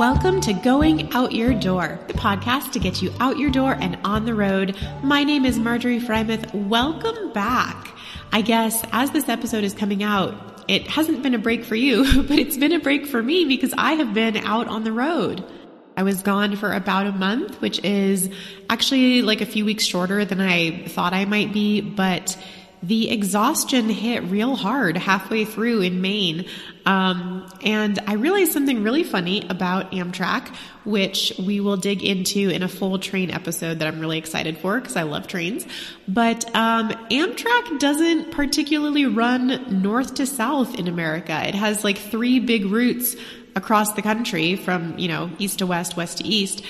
Welcome to Going Out Your Door, the podcast to get you out your door and on the road. My name is Marjorie Frymouth. Welcome back. I guess as this episode is coming out, it hasn't been a break for you, but it's been a break for me because I have been out on the road. I was gone for about a month, which is actually like a few weeks shorter than I thought I might be, but the exhaustion hit real hard halfway through in Maine. Um, and I realized something really funny about Amtrak, which we will dig into in a full train episode that I'm really excited for because I love trains. But um, Amtrak doesn't particularly run north to south in America. It has like three big routes across the country from, you know, east to west, west to east.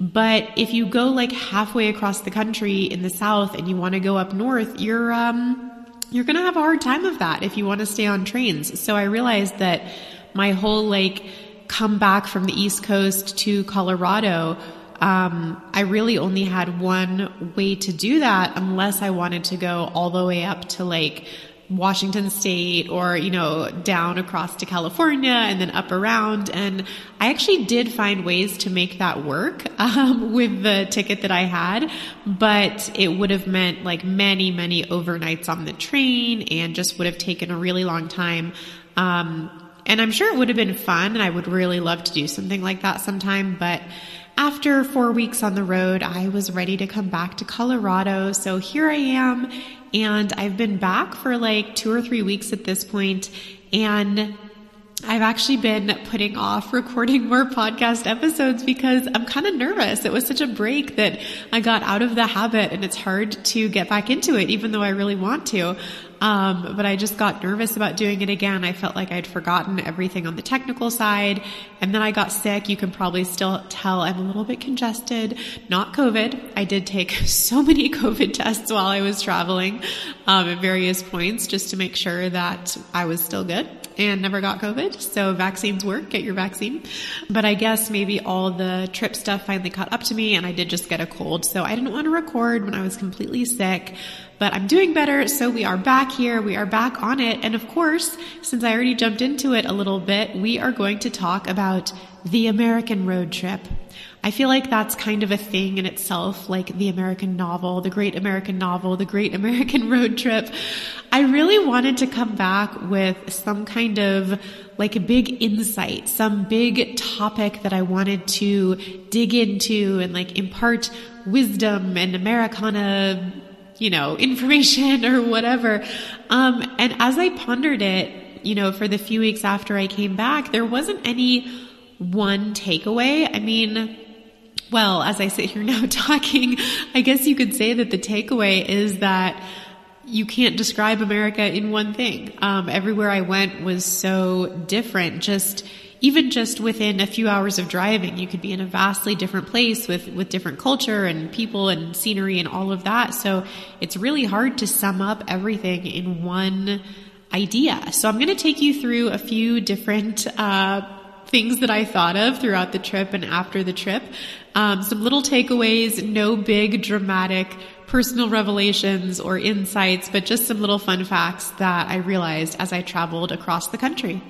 But if you go like halfway across the country in the south and you want to go up north, you're um you're going to have a hard time of that if you want to stay on trains. So I realized that my whole like come back from the east coast to Colorado um, I really only had one way to do that unless I wanted to go all the way up to like Washington State or, you know, down across to California and then up around. And I actually did find ways to make that work um, with the ticket that I had, but it would have meant like many, many overnights on the train and just would have taken a really long time. Um, and I'm sure it would have been fun and I would really love to do something like that sometime, but after four weeks on the road, I was ready to come back to Colorado. So here I am and I've been back for like two or three weeks at this point, and I've actually been putting off recording more podcast episodes because I'm kind of nervous. It was such a break that I got out of the habit and it's hard to get back into it, even though I really want to. Um, but I just got nervous about doing it again. I felt like I'd forgotten everything on the technical side. And then I got sick. You can probably still tell I'm a little bit congested. Not COVID. I did take so many COVID tests while I was traveling um, at various points just to make sure that I was still good and never got COVID. So vaccines work. Get your vaccine. But I guess maybe all the trip stuff finally caught up to me and I did just get a cold. So I didn't want to record when I was completely sick but I'm doing better. So we are back here. We are back on it. And of course, since I already jumped into it a little bit, we are going to talk about the American road trip. I feel like that's kind of a thing in itself, like the American novel, the great American novel, the great American road trip. I really wanted to come back with some kind of like a big insight, some big topic that I wanted to dig into and like impart wisdom and Americana you know, information or whatever. Um, and as I pondered it, you know, for the few weeks after I came back, there wasn't any one takeaway. I mean, well, as I sit here now talking, I guess you could say that the takeaway is that you can't describe America in one thing. Um, everywhere I went was so different. Just, even just within a few hours of driving, you could be in a vastly different place with, with different culture and people and scenery and all of that. So it's really hard to sum up everything in one idea. So I'm going to take you through a few different, uh, things that I thought of throughout the trip and after the trip. Um, some little takeaways, no big dramatic personal revelations or insights, but just some little fun facts that I realized as I traveled across the country.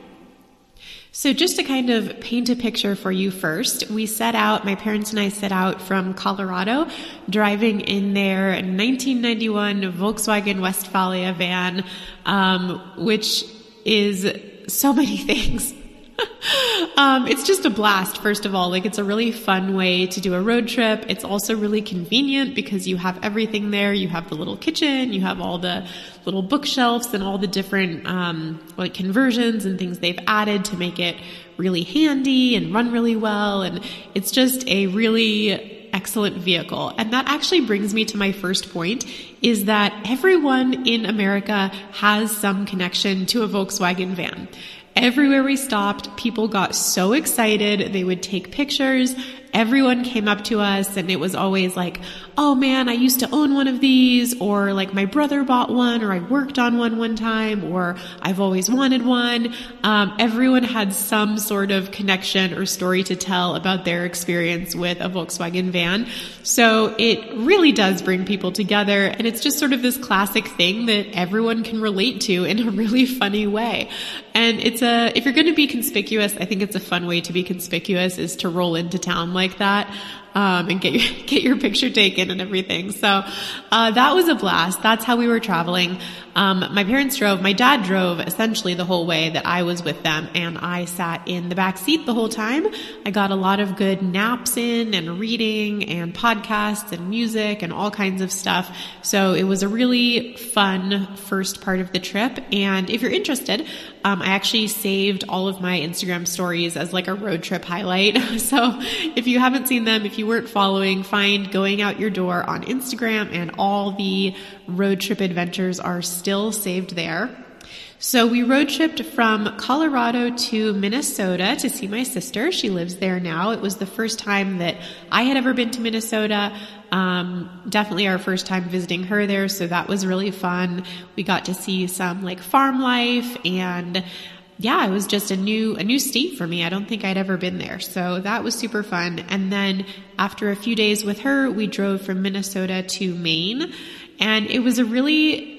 So just to kind of paint a picture for you first, we set out, my parents and I set out from Colorado, driving in their 1991 Volkswagen Westfalia van, um, which is so many things. um, it's just a blast, first of all. Like, it's a really fun way to do a road trip. It's also really convenient because you have everything there. You have the little kitchen, you have all the little bookshelves and all the different, um, like conversions and things they've added to make it really handy and run really well. And it's just a really excellent vehicle. And that actually brings me to my first point is that everyone in America has some connection to a Volkswagen van. Everywhere we stopped, people got so excited. They would take pictures. Everyone came up to us and it was always like, oh man, I used to own one of these, or like my brother bought one, or I worked on one one time, or I've always wanted one. Um, everyone had some sort of connection or story to tell about their experience with a Volkswagen van. So it really does bring people together, and it's just sort of this classic thing that everyone can relate to in a really funny way. And it's a, if you're going to be conspicuous, I think it's a fun way to be conspicuous is to roll into town like that um, and get your, get your picture taken and everything. So uh, that was a blast. That's how we were traveling. Um, my parents drove. My dad drove essentially the whole way that I was with them, and I sat in the back seat the whole time. I got a lot of good naps in, and reading, and podcasts, and music, and all kinds of stuff. So it was a really fun first part of the trip. And if you're interested, um, I actually saved all of my Instagram stories as like a road trip highlight. so if you haven't seen them, if you weren't following, find Going Out Your Door on Instagram, and all the road trip adventures are still saved there. So we road tripped from Colorado to Minnesota to see my sister. She lives there now. It was the first time that I had ever been to Minnesota. Um, definitely our first time visiting her there. So that was really fun. We got to see some like farm life and yeah, it was just a new, a new state for me. I don't think I'd ever been there. So that was super fun. And then after a few days with her, we drove from Minnesota to Maine and it was a really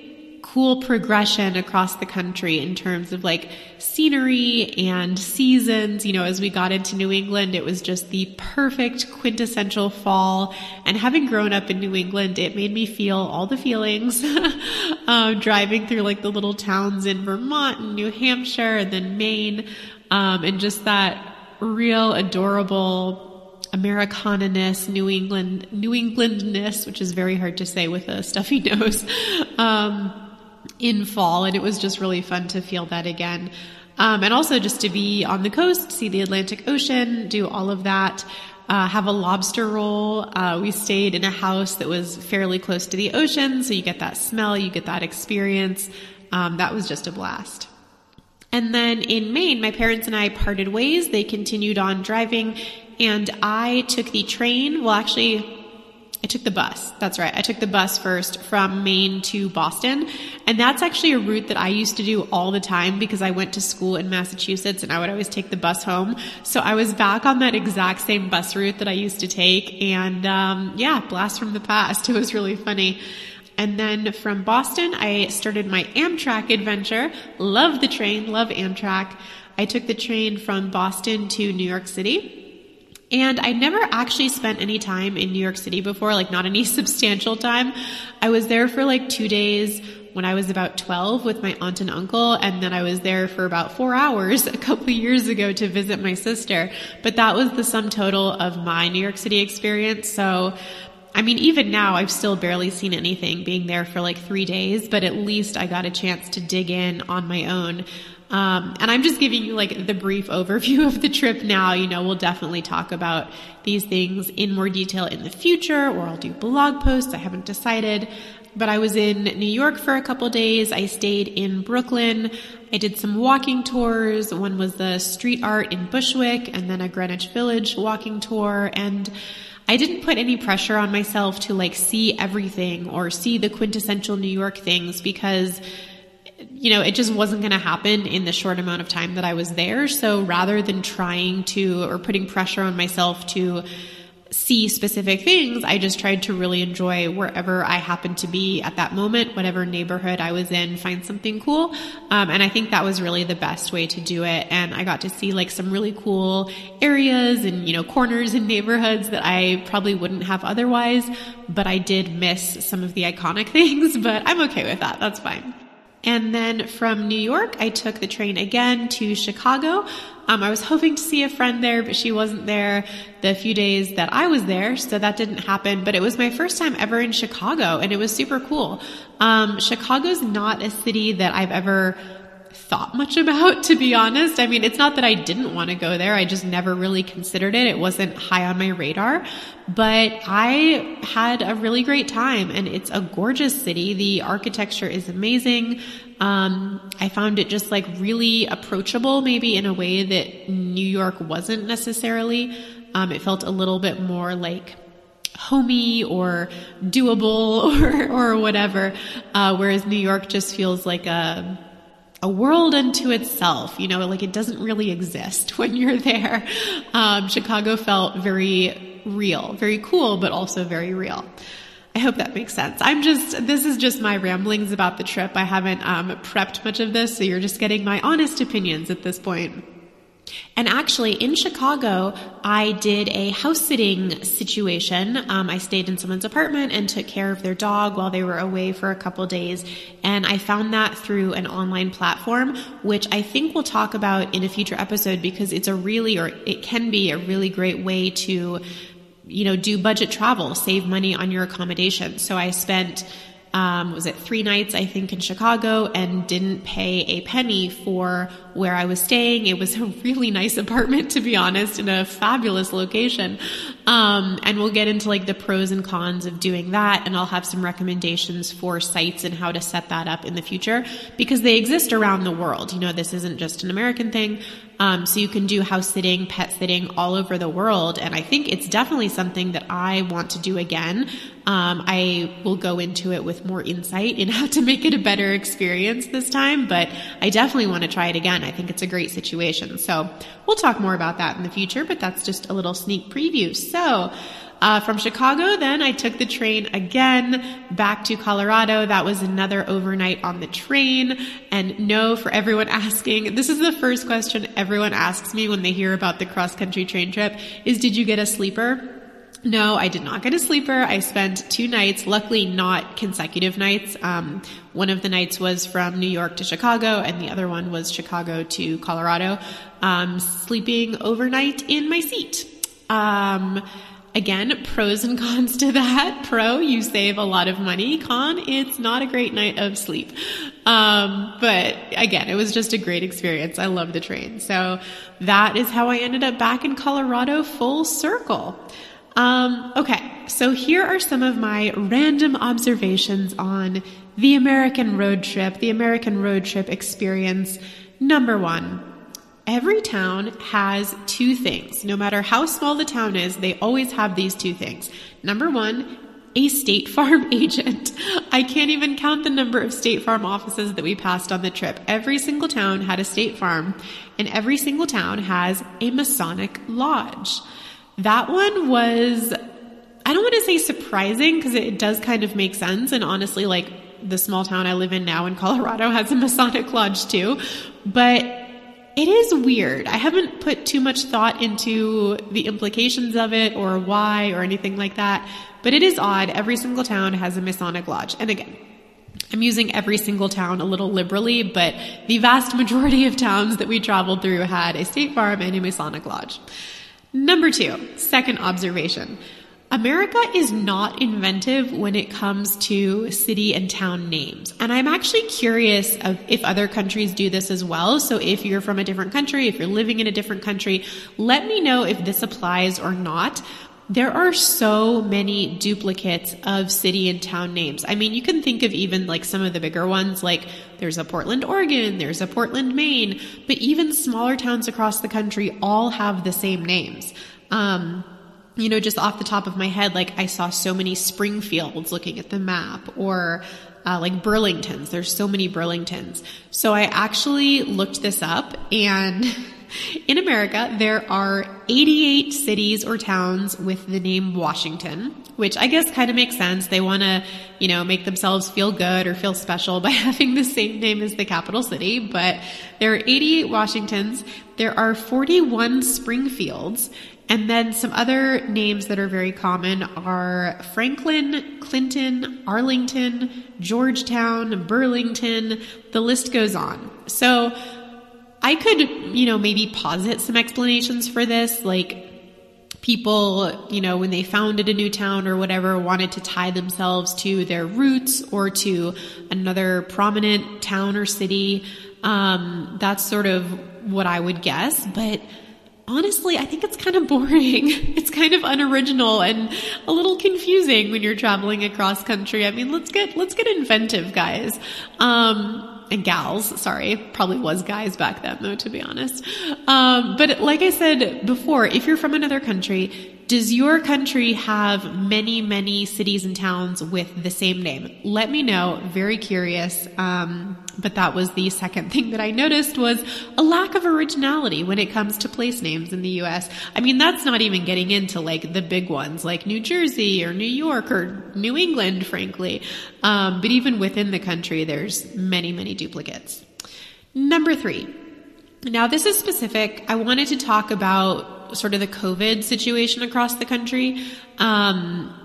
cool progression across the country in terms of like scenery and seasons. You know, as we got into New England, it was just the perfect quintessential fall. And having grown up in New England, it made me feel all the feelings. um, driving through like the little towns in Vermont and New Hampshire and then Maine, um, and just that real adorable Americana-ness, New England, New Englandness, which is very hard to say with a stuffy nose. Um, in fall, and it was just really fun to feel that again. Um, and also just to be on the coast, see the Atlantic Ocean, do all of that. Uh, have a lobster roll. Uh, we stayed in a house that was fairly close to the ocean, so you get that smell, you get that experience. Um, that was just a blast. And then in Maine, my parents and I parted ways. They continued on driving, and I took the train. Well, actually, I took the bus. That's right. I took the bus first from Maine to Boston. And that's actually a route that I used to do all the time because I went to school in Massachusetts and I would always take the bus home. So I was back on that exact same bus route that I used to take. And um, yeah, blast from the past. It was really funny. And then from Boston, I started my Amtrak adventure. Love the train, love Amtrak. I took the train from Boston to New York City. And I never actually spent any time in New York City before, like not any substantial time. I was there for like two days when I was about 12 with my aunt and uncle. And then I was there for about four hours a couple years ago to visit my sister. But that was the sum total of my New York City experience. So I mean, even now, I've still barely seen anything being there for like three days, but at least I got a chance to dig in on my own. Um, and I'm just giving you like the brief overview of the trip now. You know, we'll definitely talk about these things in more detail in the future, or I'll do blog posts. I haven't decided. But I was in New York for a couple days. I stayed in Brooklyn. I did some walking tours. One was the street art in Bushwick, and then a Greenwich Village walking tour. And I didn't put any pressure on myself to like see everything or see the quintessential New York things because you know, it just wasn't going to happen in the short amount of time that I was there. So rather than trying to or putting pressure on myself to see specific things, I just tried to really enjoy wherever I happened to be at that moment, whatever neighborhood I was in, find something cool. Um, and I think that was really the best way to do it. And I got to see like some really cool areas and, you know, corners and neighborhoods that I probably wouldn't have otherwise. But I did miss some of the iconic things, but I'm okay with that. That's fine. And then from New York, I took the train again to Chicago. Um, I was hoping to see a friend there, but she wasn't there the few days that I was there, so that didn't happen. But it was my first time ever in Chicago, and it was super cool. Um, Chicago's not a city that I've ever thought much about, to be honest. I mean, it's not that I didn't want to go there. I just never really considered it. It wasn't high on my radar, but I had a really great time and it's a gorgeous city. The architecture is amazing. Um, I found it just like really approachable, maybe in a way that New York wasn't necessarily. Um, it felt a little bit more like homey or doable or or whatever. Uh, whereas New York just feels like a a world unto itself. You know, like it doesn't really exist when you're there. Um, Chicago felt very real, very cool, but also very real. I hope that makes sense. I'm just, this is just my ramblings about the trip. I haven't um, prepped much of this, so you're just getting my honest opinions at this point. And actually, in Chicago, I did a house sitting situation. Um, I stayed in someone's apartment and took care of their dog while they were away for a couple days. And I found that through an online platform, which I think we'll talk about in a future episode because it's a really, or it can be a really great way to, you know, do budget travel, save money on your accommodation. So I spent um, was it three nights, I think, in Chicago and didn't pay a penny for where I was staying. It was a really nice apartment, to be honest, in a fabulous location. Um, and we'll get into like the pros and cons of doing that. And I'll have some recommendations for sites and how to set that up in the future because they exist around the world. You know, this isn't just an American thing. Um, so you can do house sitting, pet sitting all over the world. And I think it's definitely something that I want to do again. Um, I will go into it with more insight in how to make it a better experience this time, but I definitely want to try it again. I think it's a great situation. So we'll talk more about that in the future, but that's just a little sneak preview. So, uh, from Chicago, then I took the train again back to Colorado. That was another overnight on the train. And no, for everyone asking, this is the first question everyone asks me when they hear about the cross country train trip is, did you get a sleeper? No, I did not get a sleeper. I spent two nights, luckily not consecutive nights. Um, one of the nights was from New York to Chicago, and the other one was Chicago to Colorado, um, sleeping overnight in my seat. Um, Again, pros and cons to that. Pro, you save a lot of money. Con, it's not a great night of sleep. Um, but again, it was just a great experience. I love the train. So that is how I ended up back in Colorado full circle. Um, okay, so here are some of my random observations on the American road trip, the American road trip experience. Number one, Every town has two things. No matter how small the town is, they always have these two things. Number one, a State Farm agent. I can't even count the number of State Farm offices that we passed on the trip. Every single town had a State Farm, and every single town has a Masonic Lodge. That one was, I don't want to say surprising because it does kind of make sense. And honestly, like the small town I live in now in Colorado has a Masonic Lodge too. But it is weird. I haven't put too much thought into the implications of it or why or anything like that, but it is odd. Every single town has a Masonic lodge. And again, I'm using every single town a little liberally, but the vast majority of towns that we traveled through had a state farm and a Masonic lodge. Number two, second observation. America is not inventive when it comes to city and town names. And I'm actually curious if other countries do this as well. So if you're from a different country, if you're living in a different country, let me know if this applies or not. There are so many duplicates of city and town names. I mean, you can think of even like some of the bigger ones, like there's a Portland, Oregon, there's a Portland, Maine, but even smaller towns across the country all have the same names. Um, you know, just off the top of my head, like I saw so many Springfields looking at the map or uh, like Burlingtons. There's so many Burlingtons. So I actually looked this up and in America, there are 88 cities or towns with the name Washington, which I guess kind of makes sense. They want to, you know, make themselves feel good or feel special by having the same name as the capital city. But there are 88 Washingtons. There are 41 Springfields and then some other names that are very common are Franklin, Clinton, Arlington, Georgetown, Burlington, the list goes on. So I could, you know, maybe posit some explanations for this, like people, you know, when they founded a new town or whatever, wanted to tie themselves to their roots or to another prominent town or city. Um, that's sort of what I would guess, but honestly, I think it's kind of boring. It's kind of unoriginal and a little confusing when you're traveling across country. I mean, let's get, let's get inventive, guys. Um, and gals, sorry, probably was guys back then though, to be honest. Um, but like I said before, if you're from another country, Does your country have many, many cities and towns with the same name? Let me know. Very curious. Um, but that was the second thing that I noticed was a lack of originality when it comes to place names in the US. I mean, that's not even getting into like the big ones like New Jersey or New York or New England, frankly. Um, but even within the country, there's many, many duplicates. Number three. Now, this is specific. I wanted to talk sort of the COVID situation across the country. Um,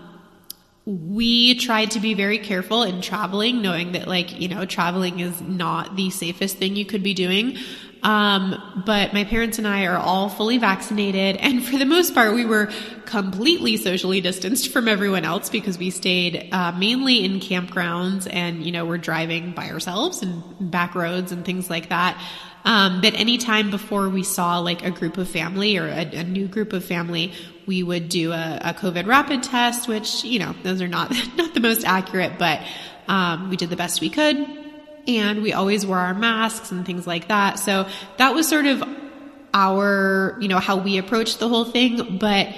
we tried to be very careful in traveling, knowing that like, you know, traveling is not the safest thing you could be doing. Um, but my parents and I are all fully vaccinated. And for the most part, we were completely socially distanced from everyone else because we stayed uh, mainly in campgrounds and, you know, we're driving by ourselves and back roads and things like that. Um, but anytime before we saw like a group of family or a, a new group of family, we would do a, a, COVID rapid test, which, you know, those are not, not the most accurate, but, um, we did the best we could. And we always wore our masks and things like that. So that was sort of our, you know, how we approached the whole thing. But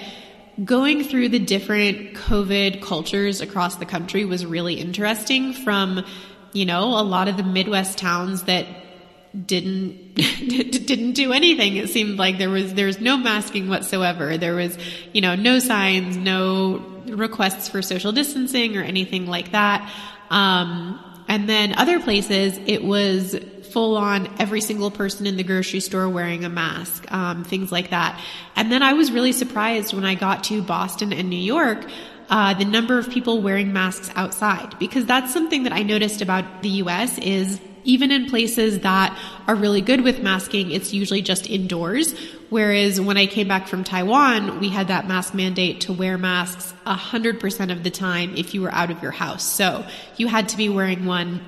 going through the different COVID cultures across the country was really interesting from, you know, a lot of the Midwest towns that didn't didn't do anything. It seemed like there was there was no masking whatsoever. There was, you know, no signs, no requests for social distancing or anything like that. Um, and then other places, it was full on every single person in the grocery store wearing a mask, um, things like that. And then I was really surprised when I got to Boston and New York. Uh, the number of people wearing masks outside because that's something that I noticed about the US is even in places that are really good with masking, it's usually just indoors. Whereas when I came back from Taiwan, we had that mask mandate to wear masks 100% of the time if you were out of your house. So you had to be wearing one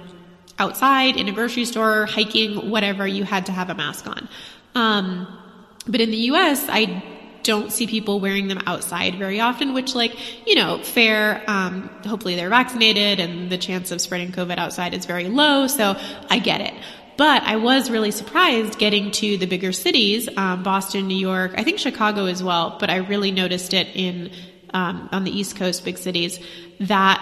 outside, in a grocery store, hiking, whatever, you had to have a mask on. Um, but in the US, I don't see people wearing them outside very often, which like, you know, fair. Um, hopefully they're vaccinated and the chance of spreading COVID outside is very low. So I get it. But I was really surprised getting to the bigger cities, um, Boston, New York, I think Chicago as well, but I really noticed it in, um, on the East Coast, big cities, that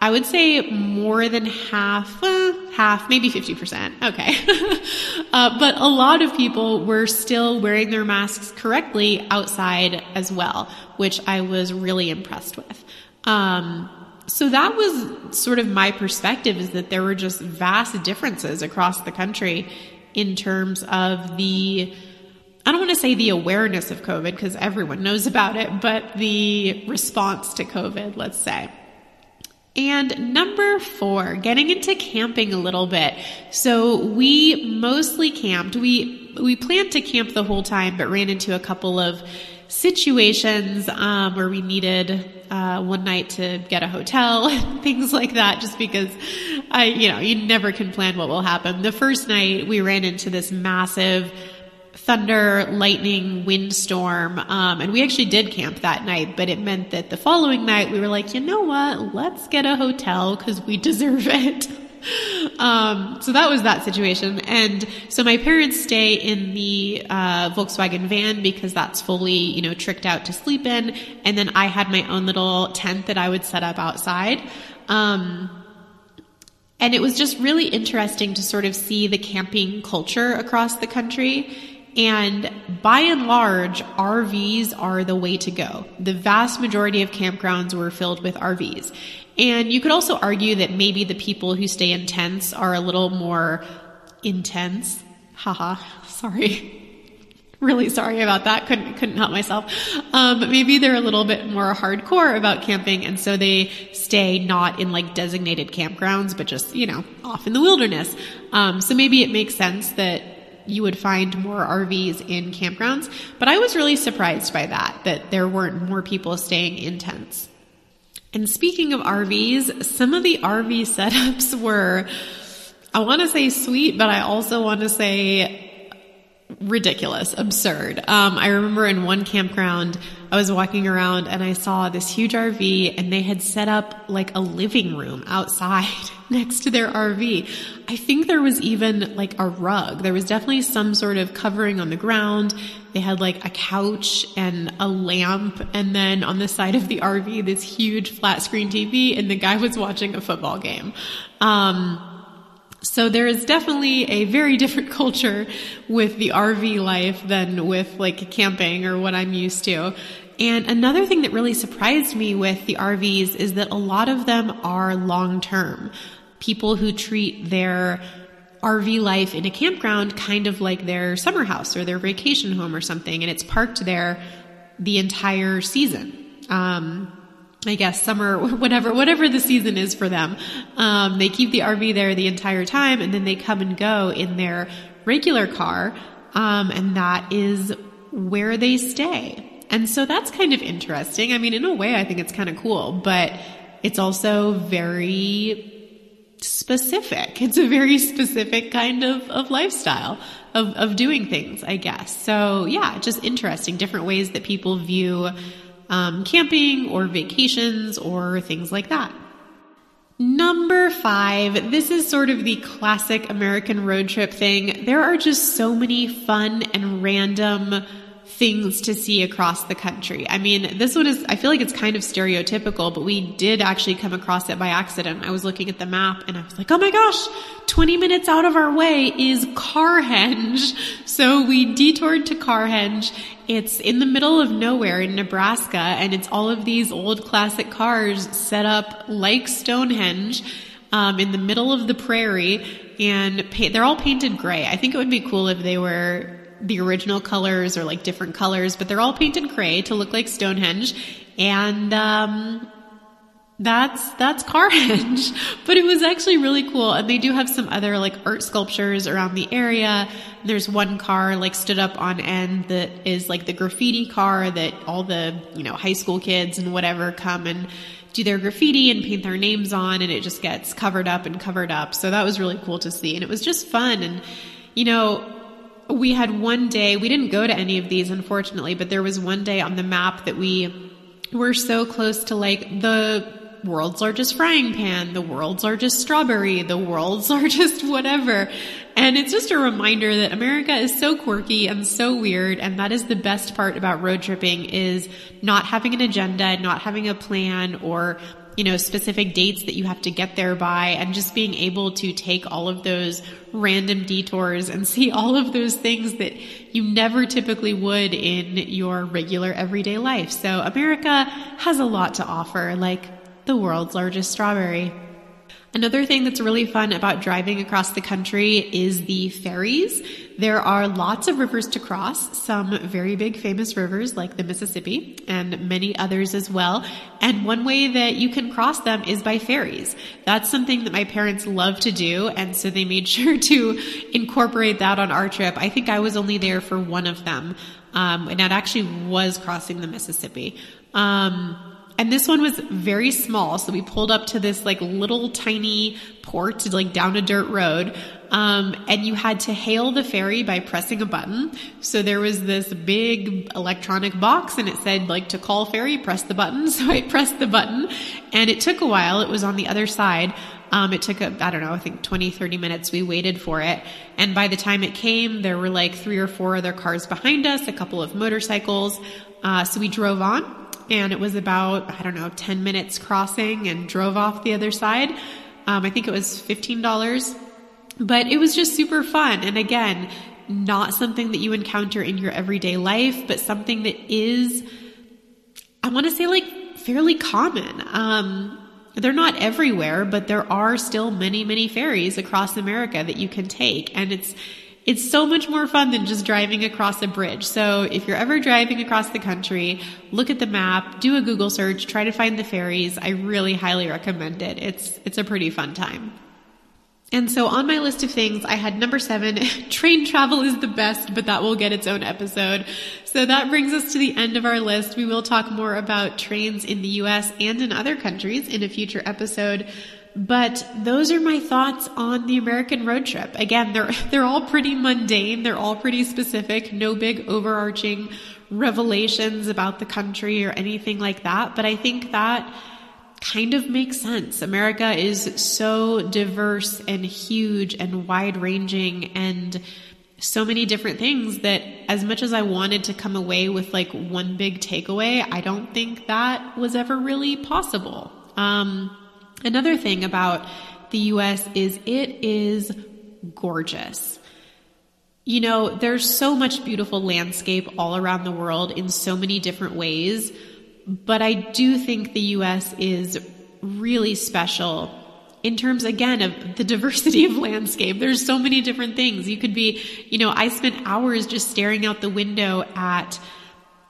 I would say more than half, uh, half, maybe 50%. Okay. uh, but a lot of people were still wearing their masks correctly outside as well, which I was really impressed with. Um, so that was sort of my perspective is that there were just vast differences across the country in terms of the, I don't want to say the awareness of COVID because everyone knows about it, but the response to COVID, let's say. And number four, getting into camping a little bit. So we mostly camped. We, we planned to camp the whole time, but ran into a couple of situations, um, where we needed, uh, one night to get a hotel, and things like that, just because I, you know, you never can plan what will happen. The first night we ran into this massive, thunder, lightning, windstorm. Um, and we actually did camp that night, but it meant that the following night we were like, you know what? Let's get a hotel because we deserve it. um, so that was that situation. And so my parents stay in the uh, Volkswagen van because that's fully, you know, tricked out to sleep in. And then I had my own little tent that I would set up outside. Um, and it was just really interesting to sort of see the camping culture across the country and by and large, RVs are the way to go. The vast majority of campgrounds were filled with RVs. And you could also argue that maybe the people who stay in tents are a little more intense. Haha, sorry. really sorry about that. Couldn't couldn't help myself. Um, but maybe they're a little bit more hardcore about camping, and so they stay not in like designated campgrounds, but just you know off in the wilderness. Um, so maybe it makes sense that you would find more RVs in campgrounds. But I was really surprised by that, that there weren't more people staying in tents. And speaking of RVs, some of the RV setups were, I want to say sweet, but I also want to say ridiculous, absurd. Um, I remember in one campground, I was walking around and I saw this huge RV and they had set up like a living room outside next to their RV. I think there was even like a rug. There was definitely some sort of covering on the ground. They had like a couch and a lamp. And then on the side of the RV, this huge flat screen TV and the guy was watching a football game. Um, so there is definitely a very different culture with the RV life than with like camping or what I'm used to. And another thing that really surprised me with the RVs is that a lot of them are long term. People who treat their RV life in a campground kind of like their summer house or their vacation home or something, and it's parked there the entire season. Um, I guess summer, whatever, whatever the season is for them. Um, they keep the RV there the entire time and then they come and go in their regular car. Um, and that is where they stay. And so that's kind of interesting. I mean, in a way, I think it's kind of cool, but it's also very specific. It's a very specific kind of, of lifestyle of, of doing things, I guess. So yeah, just interesting, different ways that people view um, camping or vacations or things like that. Number five, this is sort of the classic American road trip thing. There are just so many fun and random things to see across the country. I mean, this one is, I feel like it's kind of stereotypical, but we did actually come across it by accident. I was looking at the map and I was like, oh my gosh, 20 minutes out of our way is Carhenge. So we detoured to Carhenge. It's in the middle of nowhere in Nebraska and it's all of these old classic cars set up like Stonehenge. Um, in the middle of the prairie and they're all painted gray. I think it would be cool if they were the original colors or like different colors, but they're all painted gray to look like Stonehenge. And, um, that's, that's Carhenge. but it was actually really cool. And they do have some other like art sculptures around the area. There's one car like stood up on end that is like the graffiti car that all the, you know, high school kids and whatever come and do their graffiti and paint their names on and it just gets covered up and covered up. So that was really cool to see. And it was just fun. And, you know, we had one day, we didn't go to any of these unfortunately, but there was one day on the map that we were so close to like the world's largest frying pan, the world's largest strawberry, the world's largest whatever. And it's just a reminder that America is so quirky and so weird. And that is the best part about road tripping is not having an agenda, not having a plan or you know, specific dates that you have to get there by and just being able to take all of those random detours and see all of those things that you never typically would in your regular everyday life. So America has a lot to offer, like the world's largest strawberry. Another thing that's really fun about driving across the country is the ferries. There are lots of rivers to cross, some very big famous rivers like the Mississippi and many others as well. And one way that you can cross them is by ferries. That's something that my parents love to do. And so they made sure to incorporate that on our trip. I think I was only there for one of them. Um, and it actually was crossing the Mississippi. Um, and this one was very small. So we pulled up to this like little tiny port, like down a dirt road. Um, and you had to hail the ferry by pressing a button. So there was this big electronic box and it said like to call ferry, press the button. So I pressed the button and it took a while. It was on the other side. Um, it took, I don't know, I think 20, 30 minutes. We waited for it. And by the time it came, there were like three or four other cars behind us, a couple of motorcycles. Uh, so we drove on and it was about, I don't know, 10 minutes crossing and drove off the other side. Um, I think it was $15, but it was just super fun. And again, not something that you encounter in your everyday life, but something that is, I want to say like fairly common. Um, they're not everywhere, but there are still many, many ferries across America that you can take. And it's, it's so much more fun than just driving across a bridge. So if you're ever driving across the country, look at the map, do a Google search, try to find the ferries. I really highly recommend it. It's, it's a pretty fun time. And so on my list of things, I had number seven, train travel is the best, but that will get its own episode. So that brings us to the end of our list. We will talk more about trains in the US and in other countries in a future episode. But those are my thoughts on the American road trip. Again, they're, they're all pretty mundane. They're all pretty specific. No big overarching revelations about the country or anything like that. But I think that kind of makes sense. America is so diverse and huge and wide ranging and so many different things that as much as I wanted to come away with like one big takeaway, I don't think that was ever really possible. Um, another thing about the US is it is gorgeous. You know, there's so much beautiful landscape all around the world in so many different ways, but I do think the US is really special in terms again of the diversity of landscape. There's so many different things. You could be, you know, I spent hours just staring out the window at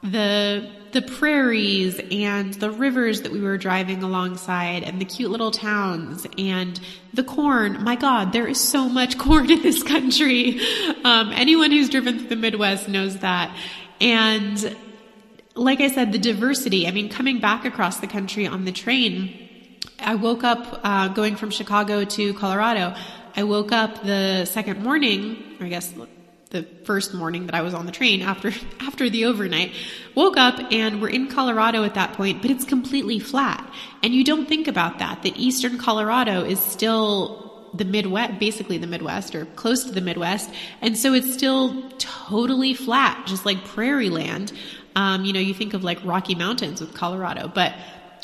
the the prairies and the rivers that we were driving alongside and the cute little towns and the corn. My God, there is so much corn in this country. Um, anyone who's driven through the Midwest knows that. And like I said, the diversity. I mean, coming back across the country on the train, I woke up uh, going from Chicago to Colorado. I woke up the second morning, I guess the first morning that I was on the train after after the overnight. Woke up and we're in Colorado at that point, but it's completely flat. And you don't think about that that eastern Colorado is still the Midwest, basically the Midwest or close to the Midwest. And so it's still totally flat, just like prairie land. Um, you know, you think of like Rocky Mountains with Colorado, but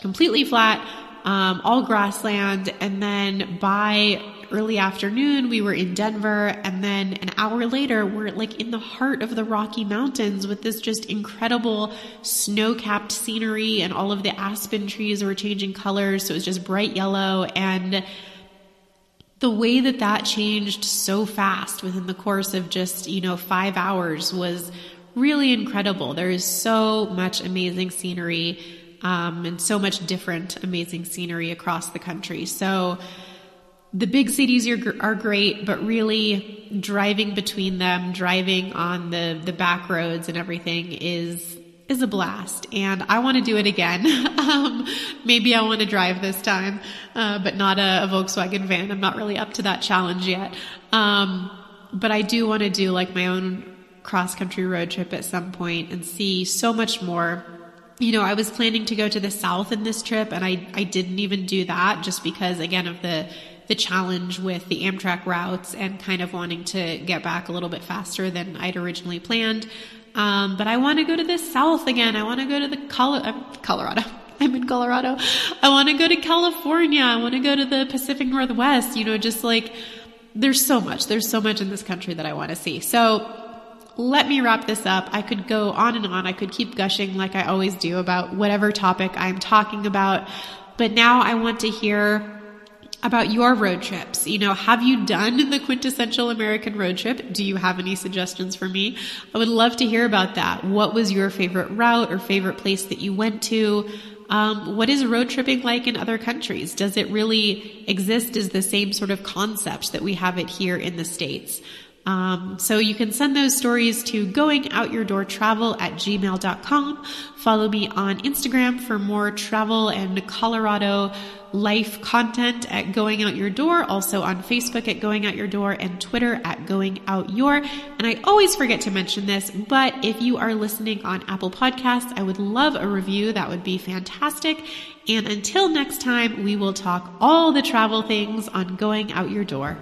completely flat, um, all grassland. And then by early afternoon, we were in Denver. And then an hour later, we're like in the heart of the Rocky Mountains with this just incredible snow capped scenery and all of the aspen trees were changing colors. So it was just bright yellow. And the way that that changed so fast within the course of just, you know, five hours was really incredible. There is so much amazing scenery um, and so much different amazing scenery across the country. So, the big cities are, are great, but really driving between them, driving on the, the back roads and everything is, is a blast. And I want to do it again. um, maybe I want to drive this time, uh, but not a, a, Volkswagen van. I'm not really up to that challenge yet. Um, but I do want to do like my own cross country road trip at some point and see so much more you know, I was planning to go to the south in this trip and I, I didn't even do that just because again of the the challenge with the Amtrak routes and kind of wanting to get back a little bit faster than I'd originally planned. Um, but I want to go to the South again. I want to go to the Col- uh, Colorado. I'm in Colorado. I want to go to California. I want to go to the Pacific Northwest. You know, just like there's so much. There's so much in this country that I want to see. So let me wrap this up. I could go on and on. I could keep gushing like I always do about whatever topic I'm talking about. But now I want to hear about your road trips. You know, have you done the quintessential American road trip? Do you have any suggestions for me? I would love to hear about that. What was your favorite route or favorite place that you went to? Um, what is road tripping like in other countries? Does it really exist as the same sort of concept that we have it here in the States? Um, so you can send those stories to goingoutyourdoortravel at gmail.com. Follow me on Instagram for more travel and Colorado life content at Going Out Your Door, also on Facebook at Going Out Your Door and Twitter at Going Out Your. And I always forget to mention this, but if you are listening on Apple Podcasts, I would love a review. That would be fantastic. And until next time, we will talk all the travel things on Going Out Your Door.